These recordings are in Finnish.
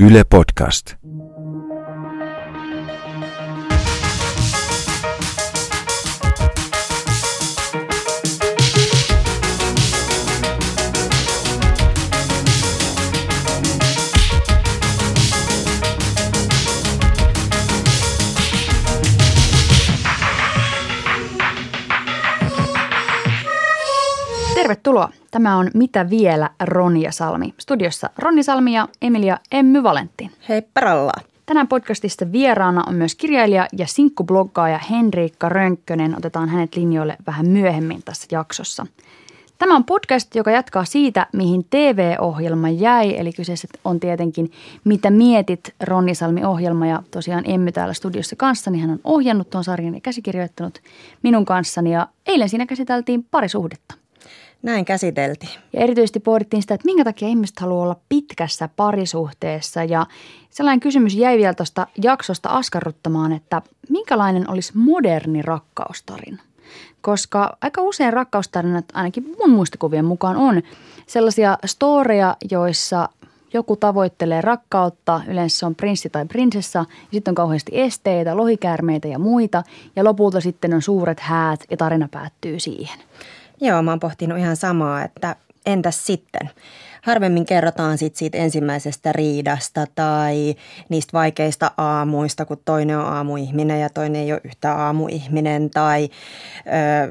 Yle Podcast. Tervetuloa. Tämä on Mitä vielä Ronja Salmi. Studiossa Ronni Salmi ja Emilia Emmy Valentti. Heipparalla. Tänään podcastista vieraana on myös kirjailija ja sinkkubloggaaja Henriikka Rönkkönen. Otetaan hänet linjoille vähän myöhemmin tässä jaksossa. Tämä on podcast, joka jatkaa siitä, mihin TV-ohjelma jäi. Eli kyseessä on tietenkin Mitä mietit Ronni Salmi-ohjelma. Ja tosiaan Emmy täällä studiossa kanssani. Hän on ohjannut tuon sarjan ja käsikirjoittanut minun kanssani. Ja eilen siinä käsiteltiin parisuhdetta. Näin käsiteltiin. Ja erityisesti pohdittiin sitä, että minkä takia ihmiset haluaa olla pitkässä parisuhteessa. Ja sellainen kysymys jäi vielä tuosta jaksosta askarruttamaan, että minkälainen olisi moderni rakkaustarina? Koska aika usein rakkaustarinat, ainakin mun muistikuvien mukaan, on sellaisia storeja, joissa joku tavoittelee rakkautta, yleensä se on prinssi tai prinsessa, ja sitten on kauheasti esteitä, lohikäärmeitä ja muita, ja lopulta sitten on suuret häät ja tarina päättyy siihen. Joo, mä oon pohtinut ihan samaa, että entäs sitten? Harvemmin kerrotaan sit siitä ensimmäisestä riidasta tai niistä vaikeista aamuista, kun toinen on aamuihminen ja toinen ei ole yhtä aamuihminen tai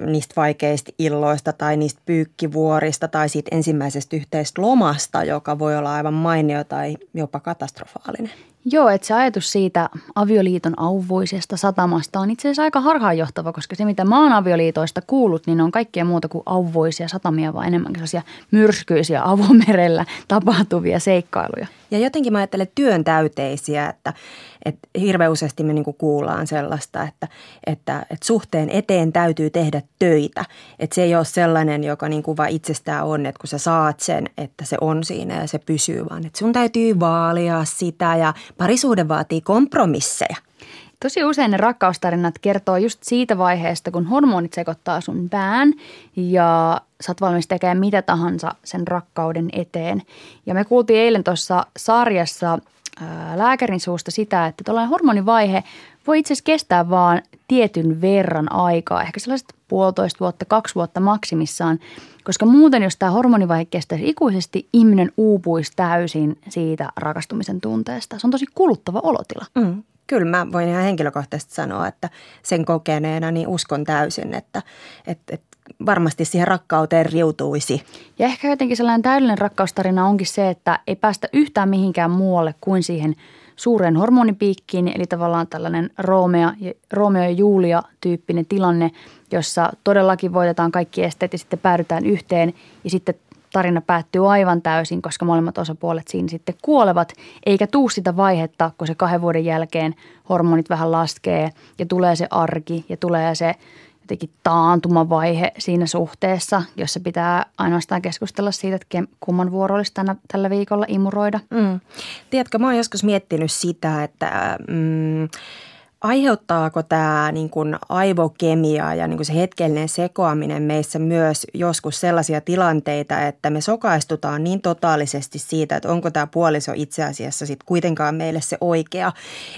ö, niistä vaikeista illoista tai niistä pyykkivuorista tai siitä ensimmäisestä yhteistä lomasta, joka voi olla aivan mainio tai jopa katastrofaalinen. Joo, että se ajatus siitä avioliiton auvoisesta satamasta on itse asiassa aika harhaanjohtava, koska se mitä mä oon avioliitoista kuullut, niin on kaikkea muuta kuin auvoisia satamia, vaan enemmän sellaisia myrskyisiä avomerellä tapahtuvia seikkailuja. Ja jotenkin mä ajattelen työn täyteisiä, että, että hirveän useasti me niinku kuullaan sellaista, että, että, että suhteen eteen täytyy tehdä töitä. Että se ei ole sellainen, joka niinku vaan itsestään on, että kun sä saat sen, että se on siinä ja se pysyy, vaan että sun täytyy vaalia sitä ja parisuhde vaatii kompromisseja. Tosi usein ne rakkaustarinat kertoo just siitä vaiheesta, kun hormonit sekoittaa sun pään ja sä oot valmis tekemään mitä tahansa sen rakkauden eteen. Ja me kuultiin eilen tuossa sarjassa ää, lääkärin suusta sitä, että tuollainen hormonivaihe voi itse asiassa kestää vaan tietyn verran aikaa, ehkä sellaiset puolitoista vuotta, kaksi vuotta maksimissaan, koska muuten jos tämä hormonivaihe kestäisi ikuisesti, ihminen uupuisi täysin siitä rakastumisen tunteesta. Se on tosi kuluttava olotila. Mm. Kyllä mä voin ihan henkilökohtaisesti sanoa, että sen kokeneena niin uskon täysin, että, että, että varmasti siihen rakkauteen riutuisi. Ja ehkä jotenkin sellainen täydellinen rakkaustarina onkin se, että ei päästä yhtään mihinkään muualle kuin siihen suureen hormonipiikkiin, eli tavallaan tällainen Romeo ja, Romeo ja Julia tyyppinen tilanne, jossa todellakin voitetaan kaikki esteet ja sitten päädytään yhteen ja sitten tarina päättyy aivan täysin, koska molemmat osapuolet siinä sitten kuolevat, eikä tuu sitä vaihetta, kun se kahden vuoden jälkeen hormonit vähän laskee ja tulee se arki ja tulee se jotenkin taantumavaihe siinä suhteessa, jossa pitää ainoastaan keskustella siitä, että kumman vuoro olisi tänä, tällä viikolla imuroida. Mm. Tiedätkö, mä oon joskus miettinyt sitä, että mm, Aiheuttaako tämä niin kuin aivokemia ja niin kuin se hetkellinen sekoaminen meissä myös joskus sellaisia tilanteita, että me sokaistutaan niin totaalisesti siitä, että onko tämä puoliso itse asiassa sit kuitenkaan meille se oikea.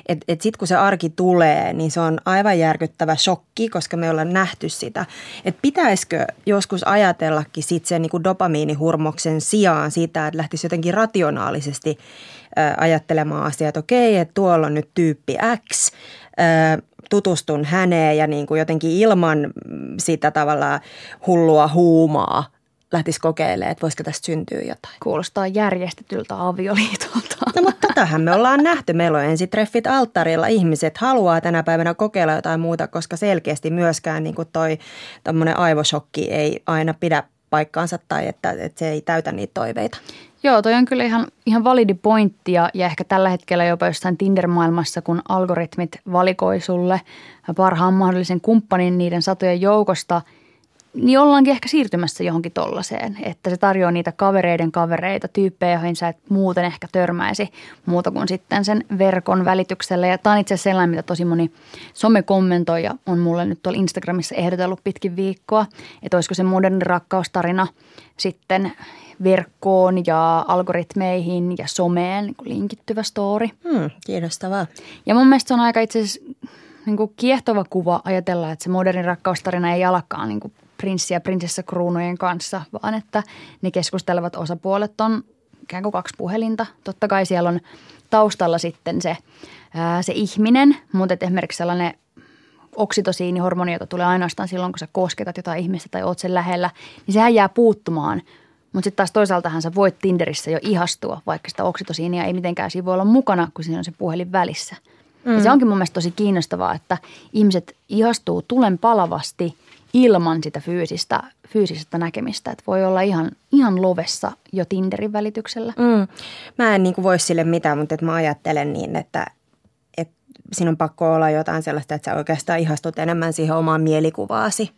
Että et sitten kun se arki tulee, niin se on aivan järkyttävä shokki, koska me ollaan nähty sitä. Että pitäisikö joskus ajatellakin sitten sen niin kuin dopamiinihurmoksen sijaan sitä, että lähtisi jotenkin rationaalisesti ajattelemaan asiaa, että okei, että tuolla on nyt tyyppi X, tutustun häneen ja niin kuin jotenkin ilman sitä tavalla hullua huumaa lähtisi kokeilemaan, että voisiko tästä syntyä jotain. Kuulostaa järjestetyltä avioliitolta. No mutta tätähän me ollaan nähty. Meillä on ensitreffit alttarilla. Ihmiset haluaa tänä päivänä kokeilla jotain muuta, koska selkeästi myöskään niin kuin toi aivosokki ei aina pidä paikkaansa tai että, että se ei täytä niitä toiveita. Joo, toi on kyllä ihan, ihan validi pointti ja, ja ehkä tällä hetkellä jopa jossain Tinder-maailmassa, kun algoritmit valikoi sulle parhaan mahdollisen kumppanin niiden satojen joukosta, niin ollaankin ehkä siirtymässä johonkin tollaiseen, että se tarjoaa niitä kavereiden kavereita, tyyppejä, joihin sä et muuten ehkä törmäisi muuta kuin sitten sen verkon välityksellä. Ja tämä on itse asiassa sellainen, mitä tosi moni somekommentoija on mulle nyt tuolla Instagramissa ehdotellut pitkin viikkoa, että olisiko se moderni rakkaustarina sitten verkkoon ja algoritmeihin ja someen niin linkittyvä story. Hmm, kiinnostavaa. Ja mun mielestä se on aika itse asiassa niin kuin kiehtova kuva ajatella, että se moderni rakkaustarina ei alkaa niin kuin prinssi- ja prinsessakruunujen kanssa, vaan että ne keskustelevat osapuolet on ikään kuin kaksi puhelinta. Totta kai siellä on taustalla sitten se, ää, se ihminen, mutta esimerkiksi sellainen oksitosiinihormoni, jota tulee ainoastaan silloin, kun sä kosketat jotain ihmistä tai oot sen lähellä, niin sehän jää puuttumaan. Mutta sitten taas toisaaltahan sä voit Tinderissä jo ihastua, vaikka sitä oksitosiinia ei mitenkään siinä voi olla mukana, kun siinä on se puhelin välissä. Mm. Ja se onkin mun mielestä tosi kiinnostavaa, että ihmiset ihastuu tulen palavasti ilman sitä fyysistä, fyysistä näkemistä. Että voi olla ihan, ihan lovessa jo Tinderin välityksellä. Mm. Mä en niin voi sille mitään, mutta että mä ajattelen niin, että, että siinä on pakko olla jotain sellaista, että sä oikeastaan ihastut enemmän siihen omaan mielikuvaasi.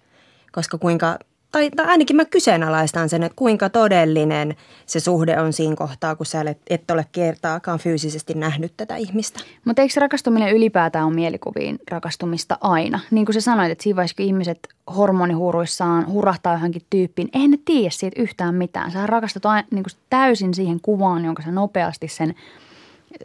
Koska kuinka tai, tai ainakin mä kyseenalaistan sen, että kuinka todellinen se suhde on siinä kohtaa, kun sä et, ole kertaakaan fyysisesti nähnyt tätä ihmistä. Mutta eikö rakastuminen ylipäätään ole mielikuviin rakastumista aina? Niin kuin sä sanoit, että siinä vaiheessa, kun ihmiset hormonihuuruissaan hurahtaa johonkin tyyppiin, eihän ne tiedä siitä yhtään mitään. Sä rakastut aina, niin kuin täysin siihen kuvaan, jonka sä nopeasti sen –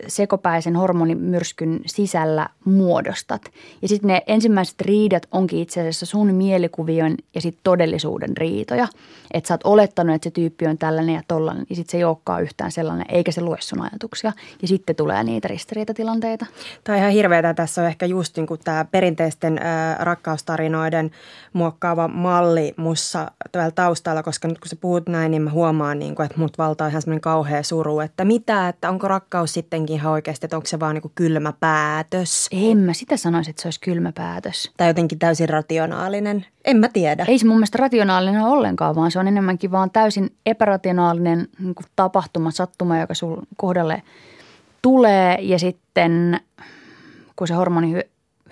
sekopäisen hormonimyrskyn sisällä muodostat. Ja sitten ne ensimmäiset riidat onkin itse asiassa sun mielikuvion ja sitten todellisuuden riitoja. Että sä oot olettanut, että se tyyppi on tällainen ja tollainen, ja sitten se ei olekaan yhtään sellainen, eikä se lue sun ajatuksia. Ja sitten tulee niitä ristiriitatilanteita. Tämä on ihan hirveätä. Tässä on ehkä just niin kuin tämä perinteisten äh, rakkaustarinoiden muokkaava malli mussa taustalla, koska nyt kun sä puhut näin, niin mä huomaan, niin kuin, että mut valtaa ihan semmoinen kauhea suru, että mitä, että onko rakkaus sitten sittenkin ihan oikeasti, että onko se vaan niin kylmä päätös? En mä sitä sanoisi, että se olisi kylmä päätös. Tai jotenkin täysin rationaalinen. En mä tiedä. Ei se mun mielestä rationaalinen ole ollenkaan, vaan se on enemmänkin vaan täysin epärationaalinen niin tapahtuma, sattuma, joka sun kohdalle tulee. Ja sitten kun se hormoni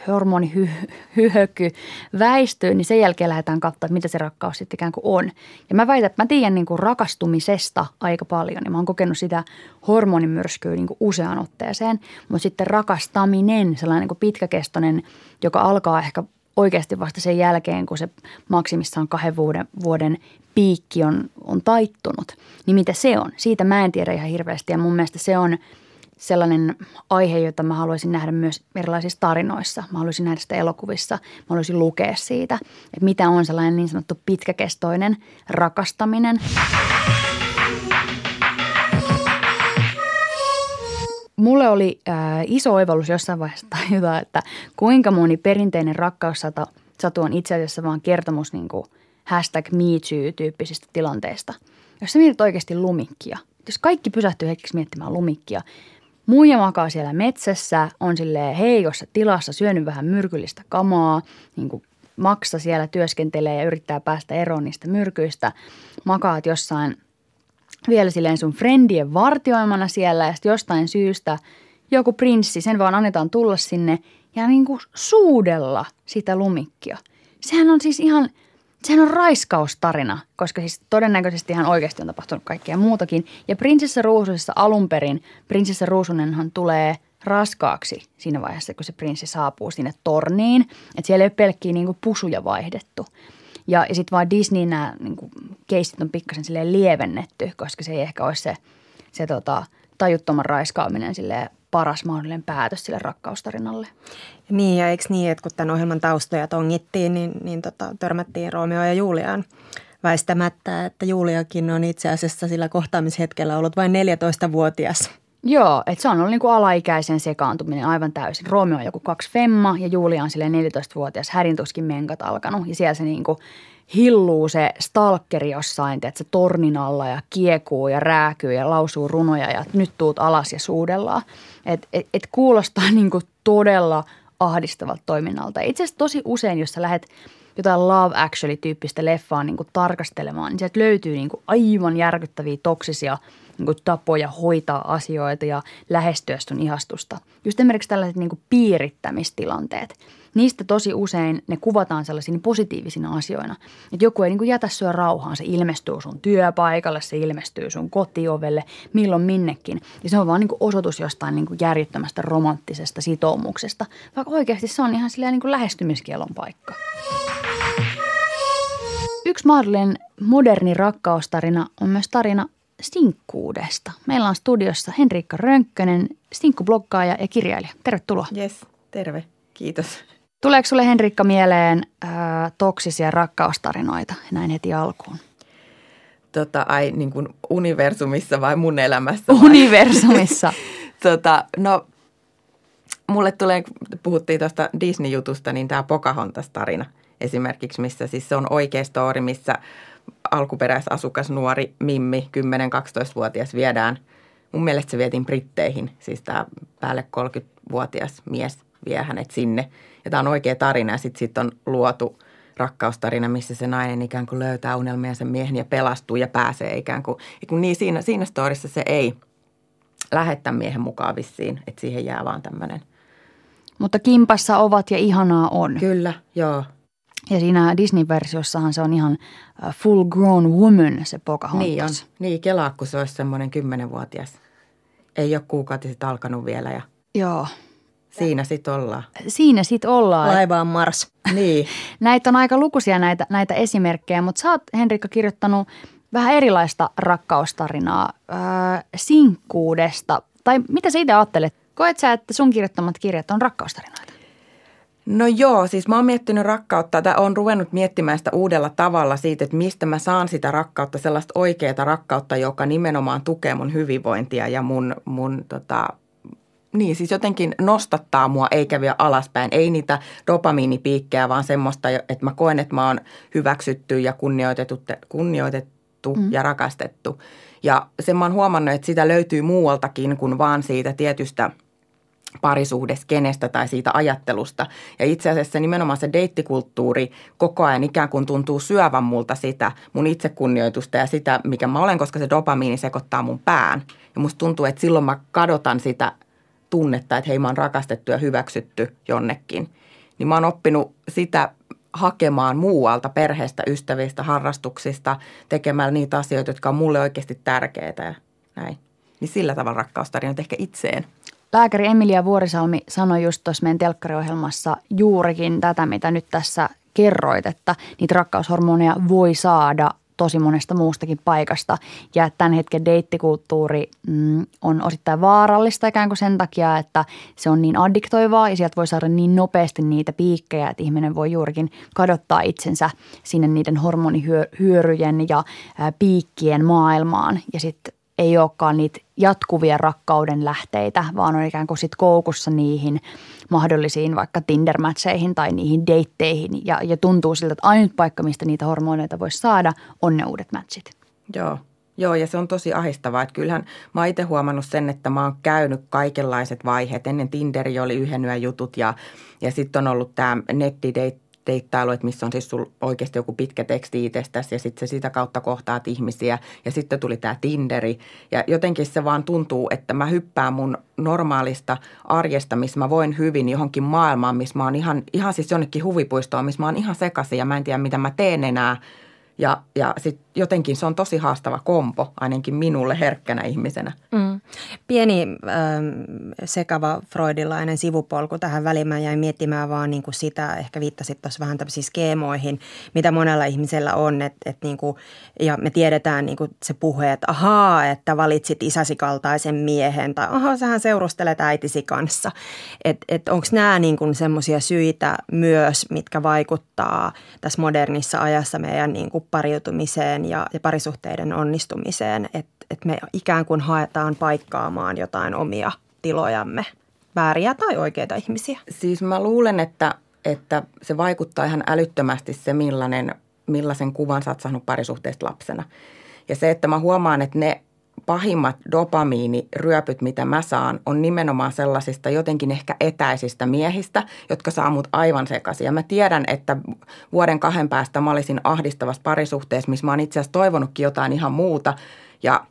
hormonihyöky väistyy, niin sen jälkeen lähdetään katsoa, että mitä se rakkaus sitten ikään kuin on. Ja mä väitän, että mä tiedän niin kuin rakastumisesta aika paljon ja mä oon kokenut sitä hormonimyrskyä niin kuin useaan otteeseen. Mutta sitten rakastaminen, sellainen niin kuin pitkäkestoinen, joka alkaa ehkä oikeasti vasta sen jälkeen, kun se maksimissaan kahden vuoden, vuoden piikki on, on taittunut. Niin mitä se on? Siitä mä en tiedä ihan hirveästi ja mun mielestä se on – sellainen aihe, jota mä haluaisin nähdä myös erilaisissa tarinoissa. Mä haluaisin nähdä sitä elokuvissa, mä haluaisin lukea siitä, että mitä on sellainen niin sanottu pitkäkestoinen rakastaminen. Mulle oli äh, iso oivallus jossain vaiheessa tajuta, että kuinka moni perinteinen rakkaussatu on itse asiassa vaan kertomus niin kuin hashtag MeToo-tyyppisistä tilanteista. Jos sä mietit oikeasti lumikkia, jos kaikki pysähtyy hetkeksi miettimään lumikkia, Muija makaa siellä metsässä, on silleen heikossa tilassa, syönyt vähän myrkyllistä kamaa, niin kuin maksa siellä työskentelee ja yrittää päästä eroon niistä myrkyistä. Makaat jossain vielä silleen sun friendien vartioimana siellä ja sitten jostain syystä joku prinssi, sen vaan annetaan tulla sinne ja niin kuin suudella sitä lumikkia. Sehän on siis ihan – Sehän on raiskaustarina, koska siis todennäköisesti ihan oikeasti on tapahtunut kaikkea muutakin. Ja prinsessa Ruususessa alun perin, prinsessa Ruusunenhan tulee raskaaksi siinä vaiheessa, kun se prinssi saapuu sinne torniin. Että siellä ei ole pelkkiä niinku pusuja vaihdettu. Ja, ja sitten vaan Disney nämä niinku, keistit on pikkasen lievennetty, koska se ei ehkä olisi se, se tota, tajuttoman raiskaaminen silleen paras mahdollinen päätös sille rakkaustarinalle. Niin, ja eikö niin, että kun tämän ohjelman taustoja tongittiin, niin, niin tota, törmättiin Romeo ja Juliaan väistämättä, että Juliakin on itse asiassa sillä kohtaamishetkellä ollut vain 14-vuotias. Joo, että se on ollut niinku alaikäisen sekaantuminen aivan täysin. Romeo on joku kaksi femma ja Julia on sille 14-vuotias, härintuskin menkat alkanut. Ja siellä se niinku hilluu se stalkeri jossain, että se tornin alla ja kiekuu ja rääkyy ja lausuu runoja ja nyt tuut alas ja suudellaan. Et, et, et kuulostaa niinku todella ahdistavalta toiminnalta. Itse asiassa tosi usein, jos sä lähdet jotain Love Actually-tyyppistä leffaa niin kuin tarkastelemaan, niin sieltä löytyy niin kuin aivan järkyttäviä toksisia niin kuin tapoja hoitaa asioita ja lähestyä sun ihastusta. Just esimerkiksi tällaiset niin kuin piirittämistilanteet. Niistä tosi usein ne kuvataan sellaisina positiivisina asioina. Että joku ei niin kuin jätä syö rauhaan. Se ilmestyy sun työpaikalle, se ilmestyy sun kotiovelle, milloin minnekin. Ja se on vaan niin kuin osoitus jostain niin kuin järjettömästä romanttisesta sitoumuksesta. Vaikka oikeasti se on ihan silleen niin kuin lähestymiskielon paikka. Yksi mahdollinen moderni rakkaustarina on myös tarina sinkkuudesta. Meillä on studiossa Henriikka Rönkkönen, sinkkubloggaaja ja kirjailija. Tervetuloa. Yes, terve. Kiitos. Tuleeko sulle Henrikka mieleen ää, toksisia rakkaustarinoita näin heti alkuun? Tota, ai niin kuin universumissa vai mun elämässä? Vai? Universumissa. tota, no, mulle tulee, puhuttiin tuosta Disney-jutusta, niin tämä Pocahontas-tarina esimerkiksi, missä siis se on oikea story, missä alkuperäisasukas nuori Mimmi, 10-12-vuotias, viedään, mun mielestä se vietiin Britteihin, siis tämä päälle 30-vuotias mies vie hänet sinne. Ja tämä on oikea tarina ja sitten sit on luotu rakkaustarina, missä se nainen ikään kuin löytää unelmia sen miehen ja pelastuu ja pääsee ikään kuin. Ja niin siinä, siinä storissa se ei lähetä miehen mukaan vissiin, että siihen jää vaan tämmöinen. Mutta kimpassa ovat ja ihanaa on. Kyllä, joo. Ja siinä Disney-versiossahan se on ihan uh, full grown woman se Pocahontas. Niin on. Niin, kelaa, kun se olisi semmoinen kymmenenvuotias. Ei ole kuukautiset alkanut vielä ja Joo. Siinä sitten ollaan. Siinä sitten ollaan. Laivaan Mars. Niin, Näitä on aika lukuisia näitä, näitä esimerkkejä, mutta sä oot Henrikka kirjoittanut vähän erilaista rakkaustarinaa äh, sinkkuudesta. Tai mitä sä itse ajattelet? Koet sä, että sun kirjoittamat kirjat on rakkaustarinoita? No joo, siis mä oon miettinyt rakkautta, tai oon ruvennut miettimään sitä uudella tavalla siitä, että mistä mä saan sitä rakkautta, sellaista oikeaa rakkautta, joka nimenomaan tukee mun hyvinvointia ja mun, mun tota, niin siis jotenkin nostattaa mua eikä vie alaspäin. Ei niitä dopamiinipiikkejä, vaan semmoista, että mä koen, että mä oon hyväksytty ja kunnioitettu, kunnioitettu mm. ja rakastettu. Ja sen mä oon huomannut, että sitä löytyy muualtakin kuin vaan siitä tietystä – parisuhdeskenestä tai siitä ajattelusta. Ja itse asiassa nimenomaan se deittikulttuuri koko ajan ikään kuin tuntuu syövän multa sitä mun itsekunnioitusta ja sitä, mikä mä olen, koska se dopamiini sekoittaa mun pään. Ja musta tuntuu, että silloin mä kadotan sitä tunnetta, että hei mä oon rakastettu ja hyväksytty jonnekin. Niin mä oon oppinut sitä hakemaan muualta, perheestä, ystävistä, harrastuksista, tekemällä niitä asioita, jotka on mulle oikeasti tärkeitä ja näin. Niin sillä tavalla rakkaustarinat ehkä itseen. Lääkäri Emilia Vuorisalmi sanoi just tuossa meidän telkkariohjelmassa juurikin tätä, mitä nyt tässä kerroit, että niitä rakkaushormoneja voi saada tosi monesta muustakin paikasta. Ja tämän hetken deittikulttuuri mm, on osittain vaarallista ikään kuin sen takia, että se on niin addiktoivaa ja sieltä voi saada niin nopeasti niitä piikkejä, että ihminen voi juurikin kadottaa itsensä sinne niiden hormonihyöryjen ja ää, piikkien maailmaan. Ja sitten ei olekaan niitä jatkuvia rakkauden lähteitä, vaan on ikään kuin sit koukussa niihin mahdollisiin vaikka tinder tai niihin deitteihin. Ja, ja tuntuu siltä, että ainut paikka, mistä niitä hormoneita voisi saada, on ne uudet matchit. Joo. Joo, ja se on tosi ahistavaa. Että kyllähän mä oon itse huomannut sen, että mä oon käynyt kaikenlaiset vaiheet. Ennen Tinderi oli yhden jutut ja, ja sitten on ollut tämä nettidate deittailu, että missä on siis sul oikeasti joku pitkä teksti itsestäsi ja sitten se sitä kautta kohtaat ihmisiä. Ja sitten tuli tämä Tinderi ja jotenkin se vaan tuntuu, että mä hyppään mun normaalista arjesta, missä mä voin hyvin johonkin maailmaan, missä mä oon ihan, ihan siis jonnekin huvipuistoon, missä mä oon ihan sekaisin ja mä en tiedä mitä mä teen enää – ja, ja sitten jotenkin se on tosi haastava kompo, ainakin minulle herkkänä ihmisenä. Mm. Pieni äh, sekava freudilainen sivupolku tähän väliin. Mä jäin miettimään vaan niin kuin sitä, ehkä viittasit tuossa vähän tämmöisiin skeemoihin, mitä monella ihmisellä on. Et, et niin kuin, ja me tiedetään niin kuin se puhe, että ahaa, että valitsit isäsi kaltaisen miehen tai ahaa, sähän seurustelet äitisi kanssa. Että et, onko nämä niin semmoisia syitä myös, mitkä vaikuttaa tässä modernissa ajassa meidän niin kuin pariutumiseen ja, ja parisuhteiden onnistumiseen, että et me ikään kuin haetaan paikkaamaan jotain omia tilojamme, vääriä tai oikeita ihmisiä. Siis mä luulen, että, että se vaikuttaa ihan älyttömästi se, millainen, millaisen kuvan sä oot saanut parisuhteesta lapsena. Ja se, että mä huomaan, että ne pahimmat dopamiiniryöpyt, mitä mä saan, on nimenomaan sellaisista jotenkin ehkä etäisistä miehistä, jotka saa mut aivan sekaisin. Ja mä tiedän, että vuoden kahden päästä mä olisin ahdistavassa parisuhteessa, missä mä oon itse asiassa toivonutkin jotain ihan muuta. Ja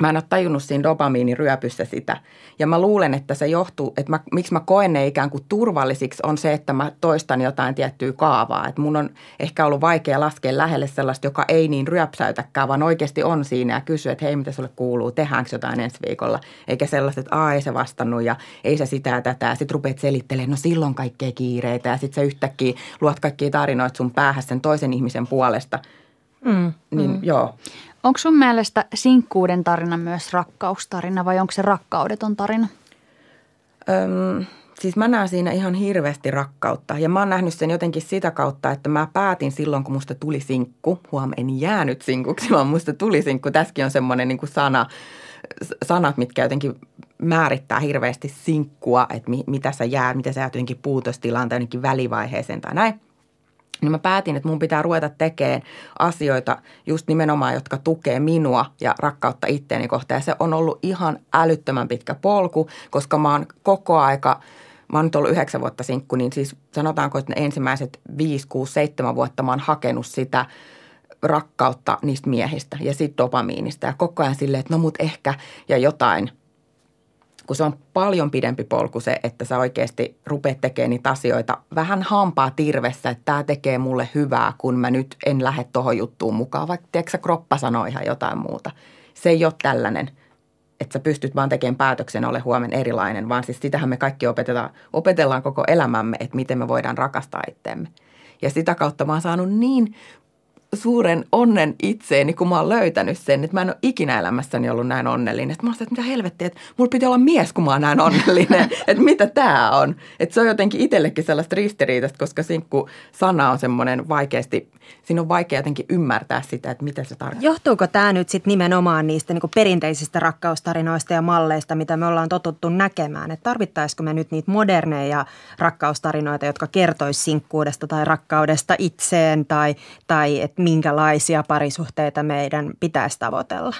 Mä en ole tajunnut siinä dopamiiniryöpyssä sitä. Ja mä luulen, että se johtuu, että mä, miksi mä koen ne ikään kuin turvallisiksi, on se, että mä toistan jotain tiettyä kaavaa. Että mun on ehkä ollut vaikea laskea lähelle sellaista, joka ei niin ryöpsäytäkään, vaan oikeasti on siinä ja kysyy, että hei, mitä sulle kuuluu, tehdäänkö jotain ensi viikolla. Eikä sellaista, että ei se vastannut ja ei se sitä ja tätä. Sitten rupeat selittelemään, no silloin kaikkea kiireitä ja sitten sä yhtäkkiä luot kaikkia tarinoita sun päähän sen toisen ihmisen puolesta. Mm, niin mm. joo. Onko sun mielestä sinkkuuden tarina myös rakkaustarina vai onko se rakkaudeton tarina? Öm, siis mä näen siinä ihan hirveästi rakkautta ja mä oon nähnyt sen jotenkin sitä kautta, että mä päätin silloin, kun musta tuli sinkku. Huom, en jäänyt sinkuksi, vaan musta tuli sinkku. Tässäkin on semmoinen niin sana, sanat, mitkä jotenkin määrittää hirveästi sinkkua, että mi, mitä sä jää, mitä sä jäät jotenkin puutostilaan tai jotenkin välivaiheeseen tai näin niin mä päätin, että mun pitää ruveta tekemään asioita just nimenomaan, jotka tukee minua ja rakkautta itteeni kohtaan. Ja se on ollut ihan älyttömän pitkä polku, koska mä oon koko aika, mä oon nyt ollut yhdeksän vuotta sinkku, niin siis sanotaanko, että ne ensimmäiset viisi, kuusi, seitsemän vuotta mä oon hakenut sitä rakkautta niistä miehistä ja siitä dopamiinista. Ja koko ajan silleen, että no mut ehkä ja jotain – kun se on paljon pidempi polku se, että sä oikeasti rupeat tekemään niitä asioita vähän hampaa tirvessä, että tämä tekee mulle hyvää, kun mä nyt en lähde tuohon juttuun mukaan, vaikka tiedätkö, kroppa sanoo ihan jotain muuta. Se ei ole tällainen, että sä pystyt vaan tekemään päätöksen, ole huomenna erilainen, vaan siis sitähän me kaikki opetetaan, opetellaan koko elämämme, että miten me voidaan rakastaa itteemme. Ja sitä kautta mä oon saanut niin suuren onnen itseeni, kun mä oon löytänyt sen, että mä en ole ikinä elämässäni ollut näin onnellinen. Että mä oon että mitä helvettiä, että mulla piti olla mies, kun mä oon näin onnellinen. että mitä tää on. Että se on jotenkin itsellekin sellaista ristiriitaista, koska sinkku sana on semmoinen vaikeasti, siinä on vaikea jotenkin ymmärtää sitä, että mitä se tarkoittaa. Johtuuko tämä nyt sitten nimenomaan niistä niin perinteisistä rakkaustarinoista ja malleista, mitä me ollaan totuttu näkemään? Että tarvittaisiko me nyt niitä moderneja rakkaustarinoita, jotka kertois sinkkuudesta tai rakkaudesta itseen tai, tai että minkälaisia parisuhteita meidän pitäisi tavoitella?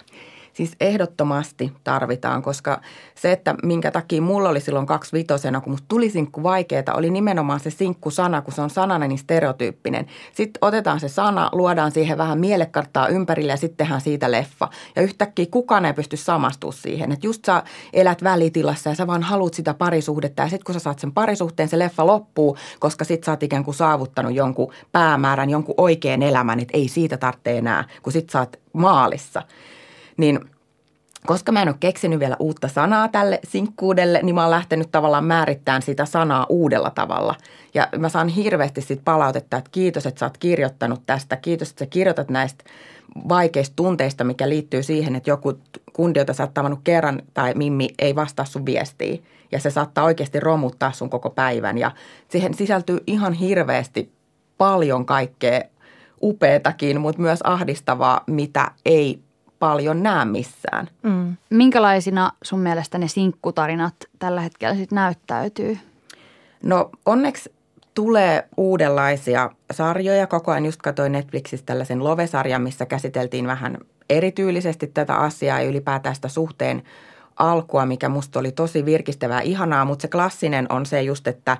Siis ehdottomasti tarvitaan, koska se, että minkä takia mulla oli silloin kaksi vitosena, kun musta tuli sinkku vaikeeta, oli nimenomaan se sinkku-sana, kun se on sanana niin stereotyyppinen. Sitten otetaan se sana, luodaan siihen vähän mielekarttaa ympärille ja sitten tehdään siitä leffa. Ja yhtäkkiä kukaan ei pysty samastumaan siihen, että just sä elät välitilassa ja sä vaan haluat sitä parisuhdetta ja sitten kun sä saat sen parisuhteen, se leffa loppuu, koska sitten sä oot ikään kuin saavuttanut jonkun päämäärän, jonkun oikean elämän, että ei siitä tarvitse enää, kun sit sä oot maalissa – niin koska mä en ole keksinyt vielä uutta sanaa tälle sinkkuudelle, niin mä oon lähtenyt tavallaan määrittämään sitä sanaa uudella tavalla. Ja mä saan hirveästi siitä palautetta, että kiitos, että sä oot kirjoittanut tästä. Kiitos, että sä kirjoitat näistä vaikeista tunteista, mikä liittyy siihen, että joku kundi, jota sä oot tavannut kerran tai Mimmi ei vastaa sun viestiin. Ja se saattaa oikeasti romuttaa sun koko päivän. Ja siihen sisältyy ihan hirveästi paljon kaikkea upeatakin, mutta myös ahdistavaa, mitä ei paljon näe missään. Mm. Minkälaisina sun mielestä ne sinkkutarinat tällä hetkellä sitten näyttäytyy? No onneksi tulee uudenlaisia sarjoja. Koko ajan just katsoin Netflixistä tällaisen Love-sarjan, missä käsiteltiin vähän erityylisesti tätä asiaa ja ylipäätään sitä suhteen alkua, mikä musta oli tosi virkistävää ihanaa, mutta se klassinen on se just, että,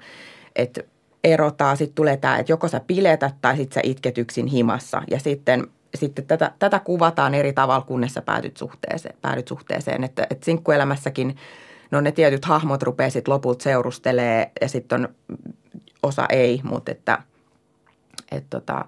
että erotaan, sitten tulee tämä, että joko sä piletät tai sitten sä itket yksin himassa. Ja sitten sitten tätä, tätä kuvataan eri tavalla, kunnes sä päädyt suhteeseen. Päädyt suhteeseen. Että, että sinkkuelämässäkin no ne tietyt hahmot rupeaa sitten lopulta seurustelee ja sitten on osa ei, mutta että et tota,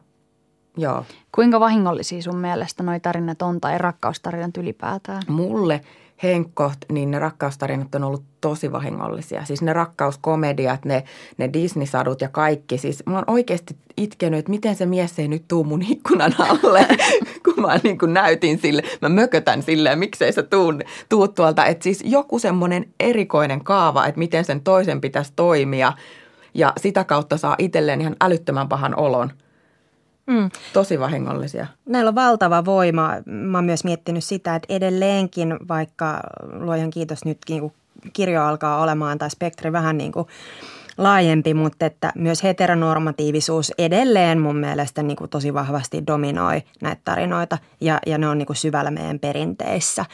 joo. Kuinka vahingollisia sun mielestä noi tarinat on tai rakkaustarinat ylipäätään? Mulle – henkkoht, niin ne rakkaustarinat on ollut tosi vahingollisia. Siis ne rakkauskomediat, ne, ne Disney-sadut ja kaikki. Siis mä oon oikeasti itkenyt, että miten se mies ei nyt tuu mun ikkunan alle, kun mä niin kuin näytin sille. Mä mökötän silleen, miksei se tuu, tuu tuolta. Että siis joku semmoinen erikoinen kaava, että miten sen toisen pitäisi toimia. Ja sitä kautta saa itselleen ihan älyttömän pahan olon – Mm. Tosi vahingollisia. Näillä on valtava voima. Mä oon myös miettinyt sitä, että edelleenkin, vaikka luojan kiitos nytkin, kun kirjo alkaa olemaan tai spektri vähän niin kuin laajempi, mutta että myös heteronormatiivisuus edelleen mun mielestä niin kuin tosi vahvasti dominoi näitä tarinoita ja, ja ne on niin kuin syvällä meidän perinteissä.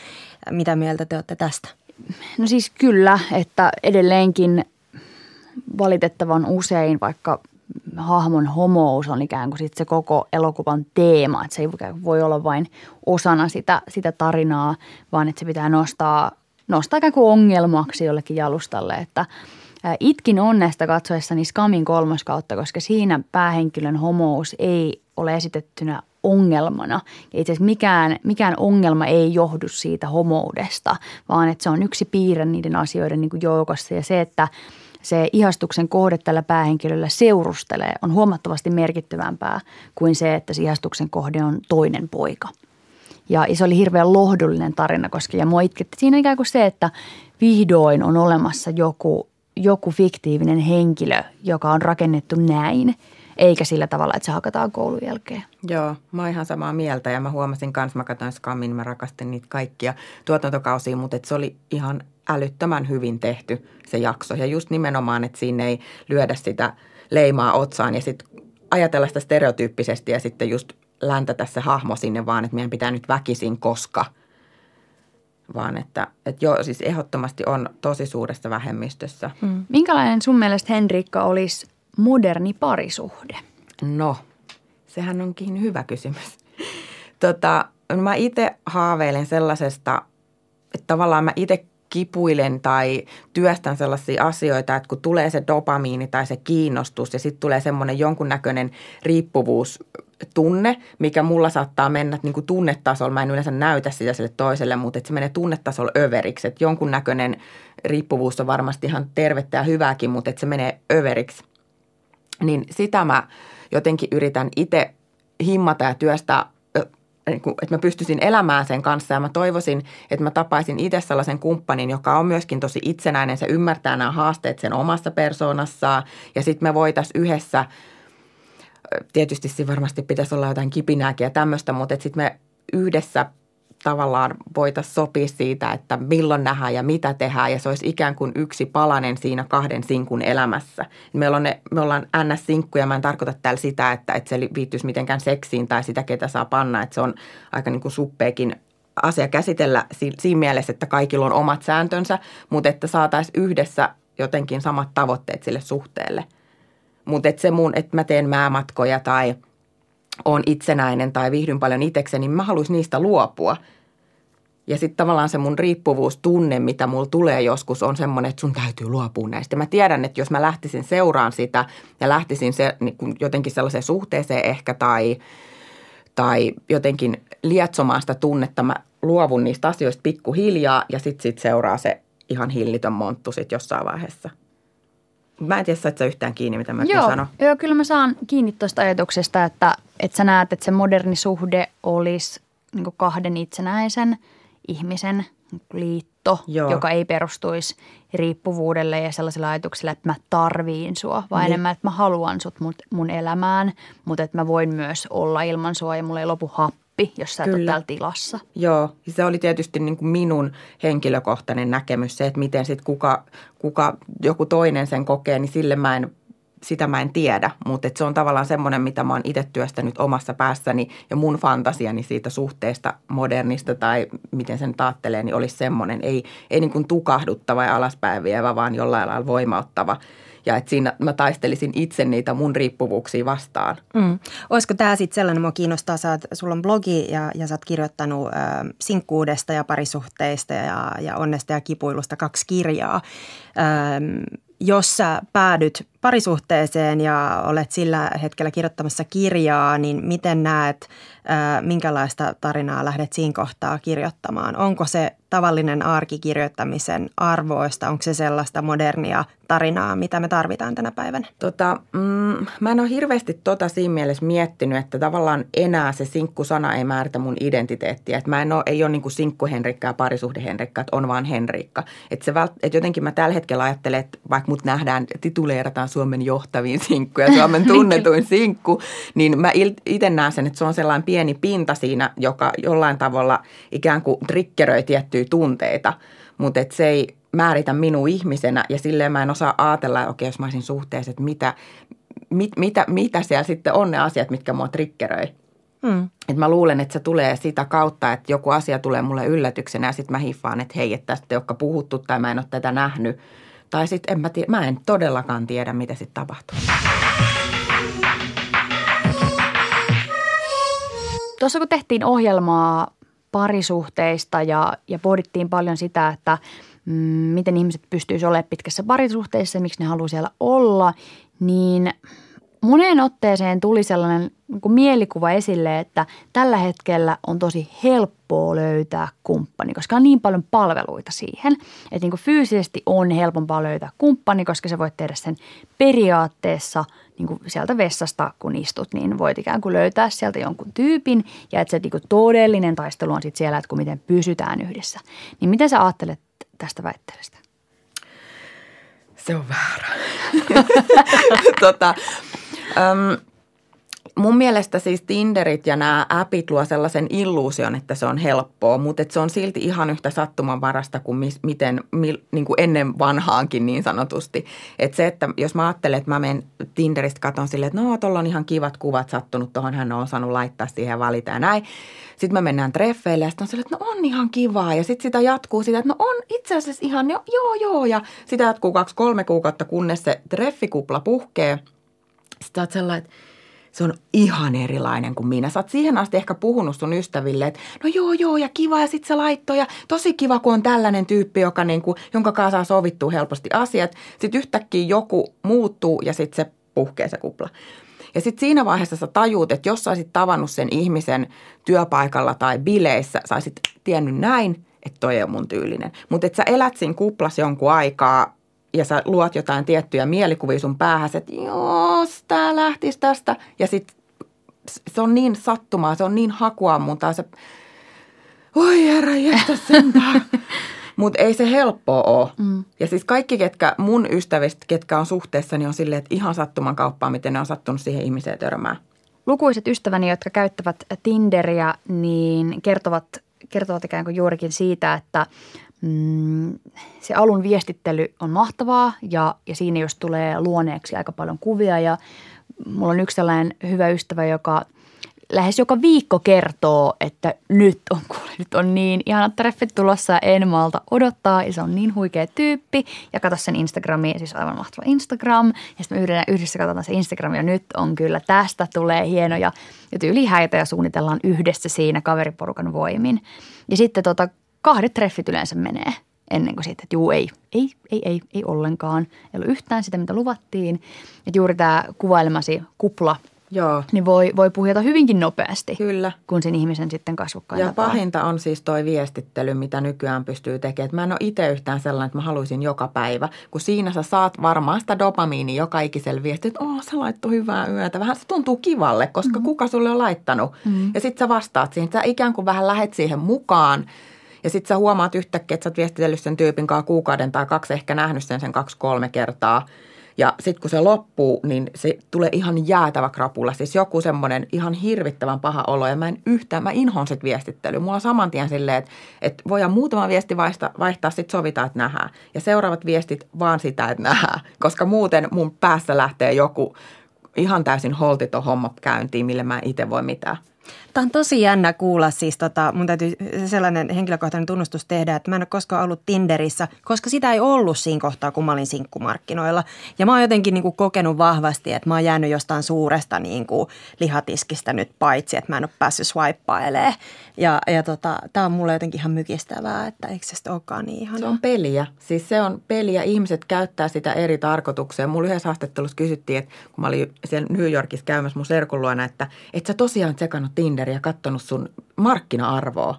Mitä mieltä te olette tästä? No siis kyllä, että edelleenkin valitettavan usein vaikka hahmon homous on ikään kuin sit se koko elokuvan teema. Että se ei voi olla vain osana sitä, sitä tarinaa, vaan että se pitää nostaa, nostaa ikään kuin ongelmaksi jollekin jalustalle. Että itkin onnesta katsoessani Skamin kolmoskautta, koska siinä päähenkilön homous ei ole esitettynä ongelmana. Itse asiassa mikään, mikään ongelma ei johdu siitä homoudesta, vaan että se on yksi piirre niiden asioiden niin kuin joukossa. Ja se, että se ihastuksen kohde tällä päähenkilöllä seurustelee, on huomattavasti merkittävämpää kuin se, että se ihastuksen kohde on toinen poika. Ja se oli hirveän lohdullinen tarina, koska ja mua itketti siinä ikään kuin se, että vihdoin on olemassa joku, joku fiktiivinen henkilö, joka on rakennettu näin – eikä sillä tavalla, että se hakataan koulun jälkeen. Joo, mä oon ihan samaa mieltä ja mä huomasin kanssa, mä katsoin Skammin, mä rakastin niitä kaikkia tuotantokausia, mutta se oli ihan älyttömän hyvin tehty se jakso. Ja just nimenomaan, että siinä ei lyödä sitä leimaa otsaan ja sitten ajatella sitä stereotyyppisesti ja sitten just läntätä se hahmo sinne vaan, että meidän pitää nyt väkisin koska. Vaan että, että joo, siis ehdottomasti on tosi suuressa vähemmistössä. Mm. Minkälainen sun mielestä Henrikka olisi moderni parisuhde? No, sehän onkin hyvä kysymys. Tota, mä itse haaveilen sellaisesta, että tavallaan mä itse kipuilen tai työstän sellaisia asioita, että kun tulee se dopamiini tai se kiinnostus ja sitten tulee semmoinen jonkunnäköinen riippuvuus tunne, mikä mulla saattaa mennä niin kuin tunnetasolla. Mä en yleensä näytä sitä sille toiselle, mutta se menee tunnetasolla överiksi. Että jonkunnäköinen riippuvuus on varmasti ihan tervettä ja hyvääkin, mutta että se menee överiksi niin sitä mä jotenkin yritän itse himmata ja työstää niin että mä pystyisin elämään sen kanssa ja mä toivoisin, että mä tapaisin itse sellaisen kumppanin, joka on myöskin tosi itsenäinen, se ymmärtää nämä haasteet sen omassa persoonassaan ja sitten me voitaisiin yhdessä, tietysti siinä varmasti pitäisi olla jotain kipinääkin ja tämmöistä, mutta sitten me yhdessä tavallaan voitaisiin sopia siitä, että milloin nähdään ja mitä tehdään ja se olisi ikään kuin yksi palanen siinä kahden sinkun elämässä. Meillä on ne, me ollaan NS-sinkkuja, mä en tarkoita täällä sitä, että, että se liittyisi mitenkään seksiin tai sitä, ketä saa panna, että se on aika niin kuin suppeekin asia käsitellä siinä mielessä, että kaikilla on omat sääntönsä, mutta että saataisiin yhdessä jotenkin samat tavoitteet sille suhteelle. Mutta että se mun, että mä teen määmatkoja tai – on itsenäinen tai viihdyn paljon itsekseni, niin mä haluaisin niistä luopua. Ja sitten tavallaan se mun riippuvuustunne, mitä mulla tulee joskus, on semmoinen, että sun täytyy luopua näistä. Mä tiedän, että jos mä lähtisin seuraan sitä ja lähtisin se, niin jotenkin sellaiseen suhteeseen ehkä tai, tai jotenkin lietsomaan sitä tunnetta, mä luovun niistä asioista pikkuhiljaa ja sitten sit seuraa se ihan hillitön monttu sitten jossain vaiheessa. Mä en tiedä, että sä yhtään kiinni, mitä mä joo, sanon. Joo, kyllä mä saan kiinni tuosta ajatuksesta, että, että sä näet, että se moderni suhde olisi niin kahden itsenäisen ihmisen liitto, joo. joka ei perustuisi riippuvuudelle ja sellaiselle ajatukselle, että mä tarviin sua, vaan niin. enemmän, että mä haluan sut mun, mun elämään, mutta että mä voin myös olla ilman sua ja mulla ei lopu happi oppi, jos sä et ole täällä tilassa. Joo, se oli tietysti niin kuin minun henkilökohtainen näkemys se, että miten sitten kuka, kuka joku toinen sen kokee, niin sille mä en sitä mä en tiedä, mutta se on tavallaan semmoinen, mitä mä oon itse työstänyt omassa päässäni ja mun fantasiani siitä suhteesta modernista tai miten sen taattelee, niin olisi semmoinen, ei, ei niin kuin tukahduttava ja alaspäin vievä, vaan jollain lailla voimauttava – ja että siinä mä taistelisin itse niitä mun riippuvuuksia vastaan. Mm. Olisiko tämä sitten sellainen, mua kiinnostaa, sä oot, sulla on blogi ja, ja sä oot kirjoittanut äh, sinkkuudesta ja parisuhteista ja, ja onnesta ja kipuilusta kaksi kirjaa. Ähm, jos sä päädyt parisuhteeseen ja olet sillä hetkellä kirjoittamassa kirjaa, niin miten näet, minkälaista tarinaa lähdet siinä kohtaa kirjoittamaan? Onko se tavallinen arkikirjoittamisen arvoista? Onko se sellaista modernia tarinaa, mitä me tarvitaan tänä päivänä? Tota, mm, mä en ole hirveästi tota siinä mielessä miettinyt, että tavallaan enää se sinkkusana ei määritä mun identiteettiä. Että mä en ole, ei ole niin sinkkuhenrikka ja parisuhdehenrikka, että on vaan Henrikka. Että, se vält, jotenkin mä tällä hetkellä ajattelen, että vaikka mut nähdään, tituleerataan Suomen johtaviin sinkkuja, Suomen tunnetuin sinkku, niin mä itse näen sen, että se on sellainen pieni pinta siinä, joka jollain tavalla ikään kuin triggeröi tiettyjä tunteita, mutta että se ei määritä minua ihmisenä ja silleen mä en osaa ajatella, että okei, jos mä olisin suhteessa, että mitä, mit, mitä, mitä siellä sitten on ne asiat, mitkä mua triggeröi. Hmm. Et mä luulen, että se tulee sitä kautta, että joku asia tulee mulle yllätyksenä ja sitten mä hiffaan, että hei, että tästä ei olekaan puhuttu tai mä en ole tätä nähnyt – tai sitten en mä, tiedä, mä en todellakaan tiedä, mitä sitten tapahtuu. Tuossa kun tehtiin ohjelmaa parisuhteista ja, ja pohdittiin paljon sitä, että mm, miten ihmiset pystyisivät olemaan pitkässä parisuhteessa ja miksi ne haluaa siellä olla, niin moneen otteeseen tuli sellainen niin mielikuva esille, että tällä hetkellä on tosi helppoa löytää kumppani, koska on niin paljon palveluita siihen. Että niin fyysisesti on helpompaa löytää kumppani, koska sä voit tehdä sen periaatteessa niin sieltä vessasta, kun istut, niin voit ikään kuin löytää sieltä jonkun tyypin ja että se niin todellinen taistelu on sitten siellä, että kun miten pysytään yhdessä. Niin mitä sä ajattelet tästä väitteestä? Se on väärä. tota, um, mun mielestä siis Tinderit ja nämä appit luo sellaisen illuusion, että se on helppoa, mutta se on silti ihan yhtä sattumanvarasta kuin mis, miten mi, niin kuin ennen vanhaankin niin sanotusti. Että se, että jos mä ajattelen, että mä menen Tinderistä katon silleen, että no tuolla on ihan kivat kuvat sattunut, tuohon hän on osannut laittaa siihen ja valita ja näin. Sitten me mennään treffeille ja sitten on silleen, että no on ihan kivaa ja sitten sitä jatkuu sitä, että no on itse asiassa ihan jo, joo joo ja sitä jatkuu kaksi-kolme kuukautta, kunnes se treffikupla puhkee. Sitten oot sellainen, että se on ihan erilainen kuin minä. Sä oot siihen asti ehkä puhunut sun ystäville, että no joo joo ja kiva ja sit se laittoi ja tosi kiva kun on tällainen tyyppi, joka niin kuin, jonka kanssa saa sovittua helposti asiat. Sitten yhtäkkiä joku muuttuu ja sitten se puhkee se kupla. Ja sitten siinä vaiheessa sä tajuut, että jos sä olisit tavannut sen ihmisen työpaikalla tai bileissä, sä olisit tiennyt näin, että toi on mun tyylinen. Mutta että sä elät siinä kuplas jonkun aikaa ja sä luot jotain tiettyjä mielikuvia sun päähän, että jos tää lähtisi tästä. Ja sitten se on niin sattumaa, se on niin hakuammuntaa, se, oi herra jästä sentään. Mutta ei se helppoa ole. Mm. Ja siis kaikki, ketkä mun ystävistä, ketkä on suhteessa, niin on silleen, että ihan sattuman kauppaa, miten ne on sattunut siihen ihmiseen törmään. Lukuiset ystäväni, jotka käyttävät Tinderiä, niin kertovat, kertovat ikään kuin juurikin siitä, että mm, se alun viestittely on mahtavaa ja, ja siinä jos tulee luoneeksi aika paljon kuvia ja mulla on yksi sellainen hyvä ystävä, joka lähes joka viikko kertoo, että nyt on, kuule, nyt on niin ihanat treffit tulossa ja en malta odottaa ja se on niin huikea tyyppi. Ja katso sen Instagramia, siis aivan mahtava Instagram. Ja sitten me yhdessä, yhdessä katsotaan se Instagram ja nyt on kyllä tästä tulee hienoja. Ja häitä ja suunnitellaan yhdessä siinä kaveriporukan voimin. Ja sitten tota, kahdet treffit yleensä menee ennen kuin siitä, että juu ei, ei, ei, ei, ei ollenkaan. Ei ollut yhtään sitä, mitä luvattiin. Että juuri tämä kuvailemasi kupla Joo. niin voi, voi puhjata hyvinkin nopeasti, Kyllä. kun sen ihmisen sitten kasvokkain Ja tapaa. pahinta on siis toi viestittely, mitä nykyään pystyy tekemään. Et mä en ole itse yhtään sellainen, että mä haluaisin joka päivä, kun siinä sä saat varmaan sitä dopamiini joka ikisellä viesti, että oh, sä laittoi hyvää yötä. Vähän se tuntuu kivalle, koska mm-hmm. kuka sulle on laittanut. Mm-hmm. Ja sitten sä vastaat siihen, sä ikään kuin vähän lähet siihen mukaan. Ja sitten sä huomaat yhtäkkiä, että sä oot viestitellyt sen tyypin kanssa kuukauden tai kaksi, ehkä nähnyt sen sen kaksi-kolme kertaa. Ja sitten kun se loppuu, niin se tulee ihan jäätävä krapula. Siis joku semmoinen ihan hirvittävän paha olo. Ja mä en yhtään, mä inhon sit viestittelyä. Mulla on saman tien silleen, että, että voidaan muutama viesti vaihtaa, vaihtaa sitten sovitaan, että nähdään. Ja seuraavat viestit vaan sitä, että nähdään. Koska muuten mun päässä lähtee joku ihan täysin holtiton homma käyntiin, millä mä itse voi mitään. Tämä on tosi jännä kuulla, siis tota, mun täytyy sellainen henkilökohtainen tunnustus tehdä, että mä en ole koskaan ollut Tinderissä, koska sitä ei ollut siinä kohtaa, kun mä olin sinkkumarkkinoilla. Ja mä oon jotenkin niin kuin kokenut vahvasti, että mä oon jäänyt jostain suuresta niin kuin lihatiskistä nyt paitsi, että mä en ole päässyt swippailemaan. Ja, ja tota, tämä on mulle jotenkin ihan mykistävää, että eikö se sitten olekaan niin ihanaa. Se on peliä. Siis se on peliä. Ihmiset käyttää sitä eri tarkoitukseen. Mulla yhdessä haastattelussa kysyttiin, että kun mä olin siellä New Yorkissa käymässä mun serkun luona, että et sä tosiaan tsekannut Tinderiä katsonut sun markkina-arvoa.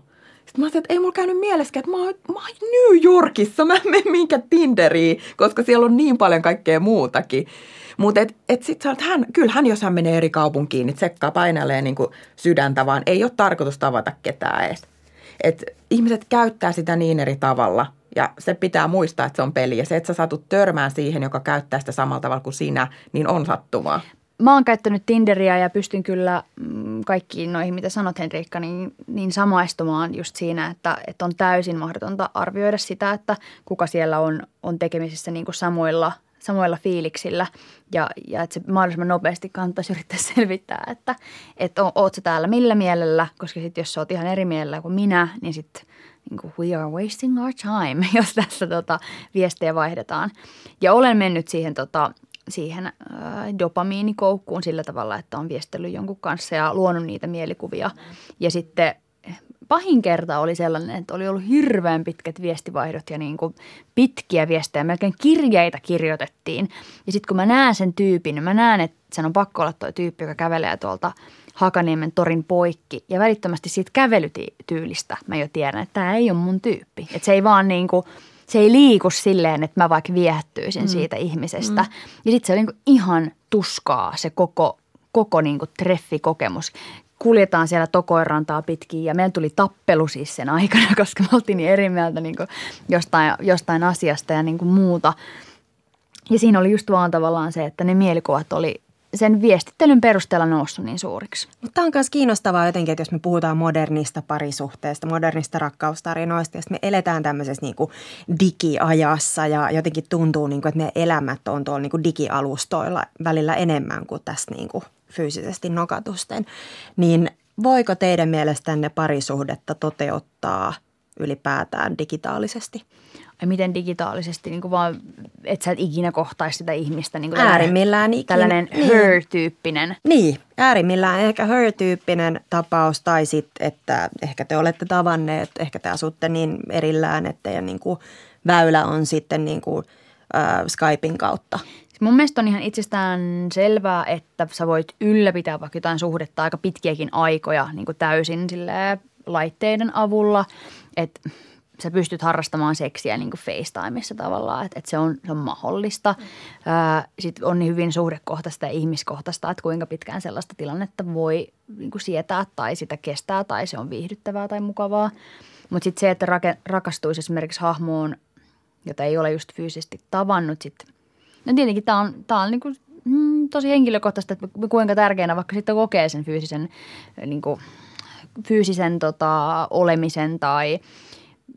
Sitten mä ajattelin, että ei mulla käynyt mielessäkään, että mä oon, mä oon New Yorkissa, mä en mene minkä Tinderiin, koska siellä on niin paljon kaikkea muutakin. Mutta et, et sit olet, hän, kyllähän jos hän menee eri kaupunkiin, niin tsekkaa painelee niin sydäntä, vaan ei ole tarkoitus tavata ketään edes. Et ihmiset käyttää sitä niin eri tavalla ja se pitää muistaa, että se on peli. Ja se, että sä satut törmään siihen, joka käyttää sitä samalla tavalla kuin sinä, niin on sattumaa. Mä oon käyttänyt Tinderia ja pystyn kyllä mm, kaikkiin noihin, mitä sanot Henriikka, niin, niin samaistumaan just siinä, että, että on täysin mahdotonta arvioida sitä, että kuka siellä on, on tekemisissä niin kuin samoilla, samoilla fiiliksillä ja, ja että se mahdollisimman nopeasti kannattaisi yrittää selvittää, että, että oot sä täällä millä mielellä, koska sitten jos sä oot ihan eri mielellä kuin minä, niin sitten niin we are wasting our time, jos tässä tota, viestejä vaihdetaan. Ja olen mennyt siihen tota, siihen äh, dopamiinikoukkuun sillä tavalla, että on viestellyt jonkun kanssa ja luonut niitä mielikuvia. Ja sitten pahin kerta oli sellainen, että oli ollut hirveän pitkät viestivaihdot ja niin kuin pitkiä viestejä, melkein kirjeitä kirjoitettiin. Ja sitten kun mä näen sen tyypin, niin mä näen, että sen on pakko olla tuo tyyppi, joka kävelee tuolta Hakaniemen torin poikki. Ja välittömästi siitä kävelytyylistä mä jo tiedän, että tämä ei ole mun tyyppi. Että se ei vaan niin kuin, se ei liiku silleen, että mä vaikka viehättyisin mm. siitä ihmisestä. Mm. Ja sitten se oli niin ihan tuskaa se koko, koko niin kuin treffikokemus kuljetaan siellä Tokoirantaa pitkin ja meidän tuli tappelu siis sen aikana, koska me oltiin niin eri mieltä niin jostain, jostain asiasta ja niin muuta. Ja siinä oli just vaan tavallaan se, että ne mielikuvat oli sen viestittelyn perusteella noussut niin suuriksi. Mutta tämä on myös kiinnostavaa jotenkin, että jos me puhutaan modernista parisuhteesta, modernista rakkaustarinoista, ja me eletään tämmöisessä niin kuin digiajassa ja jotenkin tuntuu, niin kuin, että meidän elämät on tuolla niin kuin digialustoilla välillä enemmän kuin tässä niin kuin fyysisesti nokatusten, niin voiko teidän mielestänne parisuhdetta toteuttaa ylipäätään digitaalisesti? Ai miten digitaalisesti, niin kuin vaan, että sä et ikinä kohtaisi sitä ihmistä. Niin kuin äärimmillään ikinä. Tällainen niin. her-tyyppinen. Niin, äärimmillään ehkä her-tyyppinen tapaus tai sitten, että ehkä te olette tavanneet, ehkä te asutte niin erillään, että teidän niin kuin väylä on sitten niin kuin, äh, Skypein kautta. Mun mielestä on ihan itsestään selvää, että sä voit ylläpitää vaikka jotain suhdetta aika pitkiäkin aikoja niin kuin täysin laitteiden avulla. Että sä pystyt harrastamaan seksiä niin kuin FaceTimeissa tavallaan, että, että se, on, se on mahdollista. Sitten on niin hyvin suhdekohtaista ja ihmiskohtaista, että kuinka pitkään sellaista tilannetta voi niin kuin sietää tai sitä kestää tai se on viihdyttävää tai mukavaa. Mutta sitten se, että rake, rakastuisi esimerkiksi hahmoon, jota ei ole just fyysisesti tavannut, sitten no tietenkin tämä on, tää on niin kuin, mm, tosi henkilökohtaista, että kuinka tärkeänä vaikka sitten kokee sen fyysisen, niin kuin, fyysisen tota, olemisen tai –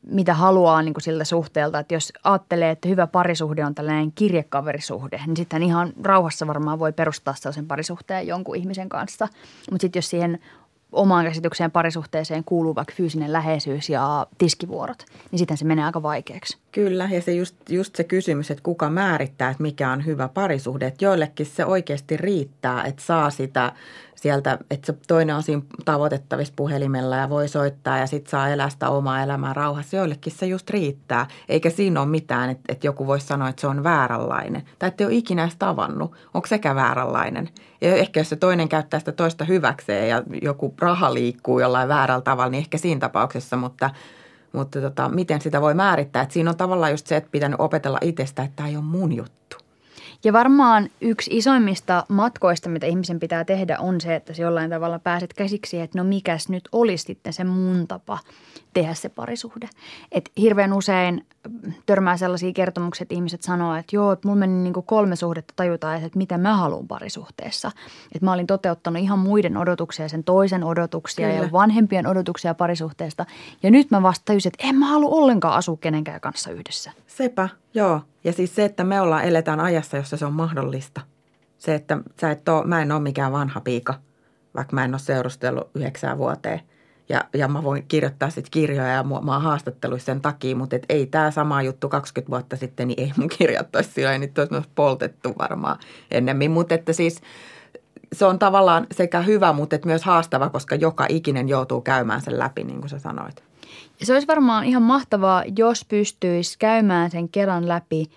mitä haluaa niin kuin siltä suhteelta. Että jos ajattelee, että hyvä parisuhde on tällainen kirjekaverisuhde, niin sitten ihan rauhassa varmaan voi perustaa sellaisen parisuhteen jonkun ihmisen kanssa. Mutta sitten jos siihen omaan käsitykseen parisuhteeseen kuuluu vaikka fyysinen läheisyys ja tiskivuorot, niin sitten se menee aika vaikeaksi. Kyllä, ja se just, just se kysymys, että kuka määrittää, että mikä on hyvä parisuhde. Että joillekin se oikeasti riittää, että saa sitä sieltä, että se toinen on siinä tavoitettavissa puhelimella ja voi soittaa ja sitten saa elää sitä omaa elämää rauhassa. Joillekin se just riittää, eikä siinä ole mitään, että, että joku voisi sanoa, että se on vääränlainen. Tai että ei ole ikinä edes tavannut, onko sekä vääränlainen. Ja ehkä jos se toinen käyttää sitä toista hyväkseen ja joku raha liikkuu jollain väärällä tavalla, niin ehkä siinä tapauksessa, mutta mutta tota, miten sitä voi määrittää? Että siinä on tavallaan just se, että pitänyt opetella itsestä, että tämä ei ole mun juttu. Ja varmaan yksi isoimmista matkoista, mitä ihmisen pitää tehdä, on se, että jollain tavalla pääset käsiksi, että no mikäs nyt olisi sitten se mun tapa tehdä se parisuhde. Et hirveän usein törmää sellaisia kertomuksia, että ihmiset sanoo, että joo, että mulla meni niin kuin kolme suhdetta tajuta, että mitä mä haluan parisuhteessa. Että mä olin toteuttanut ihan muiden odotuksia, sen toisen odotuksia Kyllä. ja vanhempien odotuksia parisuhteesta. Ja nyt mä vasta tajusin, että en mä halua ollenkaan asua kenenkään kanssa yhdessä. Sepä, joo. Ja siis se, että me ollaan, eletään ajassa, jossa se on mahdollista. Se, että sä et ole, mä en ole mikään vanha piika, vaikka mä en ole seurustellut yhdeksään vuoteen – ja, ja mä voin kirjoittaa sitten kirjoja ja mä oon haastatteluissa sen takia, mutta et ei tämä sama juttu 20 vuotta sitten, niin ei mun kirjat olisi sillä niin olisi poltettu varmaan ennemmin. Mutta että siis se on tavallaan sekä hyvä, mutta et myös haastava, koska joka ikinen joutuu käymään sen läpi, niin kuin sä sanoit. Se olisi varmaan ihan mahtavaa, jos pystyisi käymään sen kelan läpi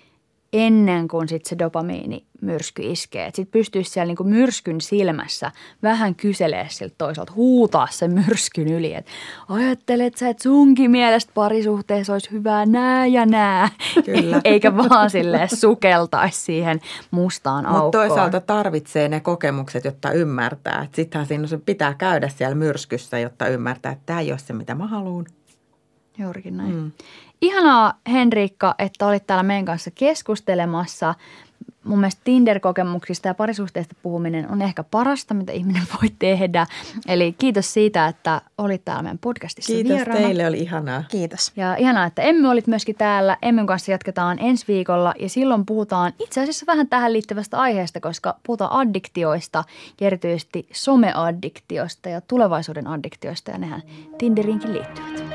ennen kuin sit se dopamiini myrsky iskee. Sitten pystyisi siellä niinku myrskyn silmässä vähän kyselee siltä toisaalta, huutaa sen myrskyn yli, että ajattelet sä, että sunkin mielestä parisuhteessa olisi hyvää nää ja nää. Kyllä. Eikä vaan sille sukeltaisi siihen mustaan aukkoon. Mutta toisaalta tarvitsee ne kokemukset, jotta ymmärtää. Sittenhän siinä se pitää käydä siellä myrskyssä, jotta ymmärtää, että tämä ei ole se, mitä mä haluan. Juurikin näin. Mm. Ihanaa Henriikka, että olit täällä meidän kanssa keskustelemassa mun mielestä Tinder-kokemuksista ja parisuhteista puhuminen on ehkä parasta, mitä ihminen voi tehdä. Eli kiitos siitä, että olit täällä meidän podcastissa Kiitos vieraana. teille, oli ihanaa. Kiitos. Ja ihanaa, että Emmy olit myöskin täällä. Emmyn kanssa jatketaan ensi viikolla ja silloin puhutaan itse asiassa vähän tähän liittyvästä aiheesta, koska puhutaan addiktioista erityisesti someaddiktioista ja tulevaisuuden addiktioista ja nehän Tinderinkin liittyvät.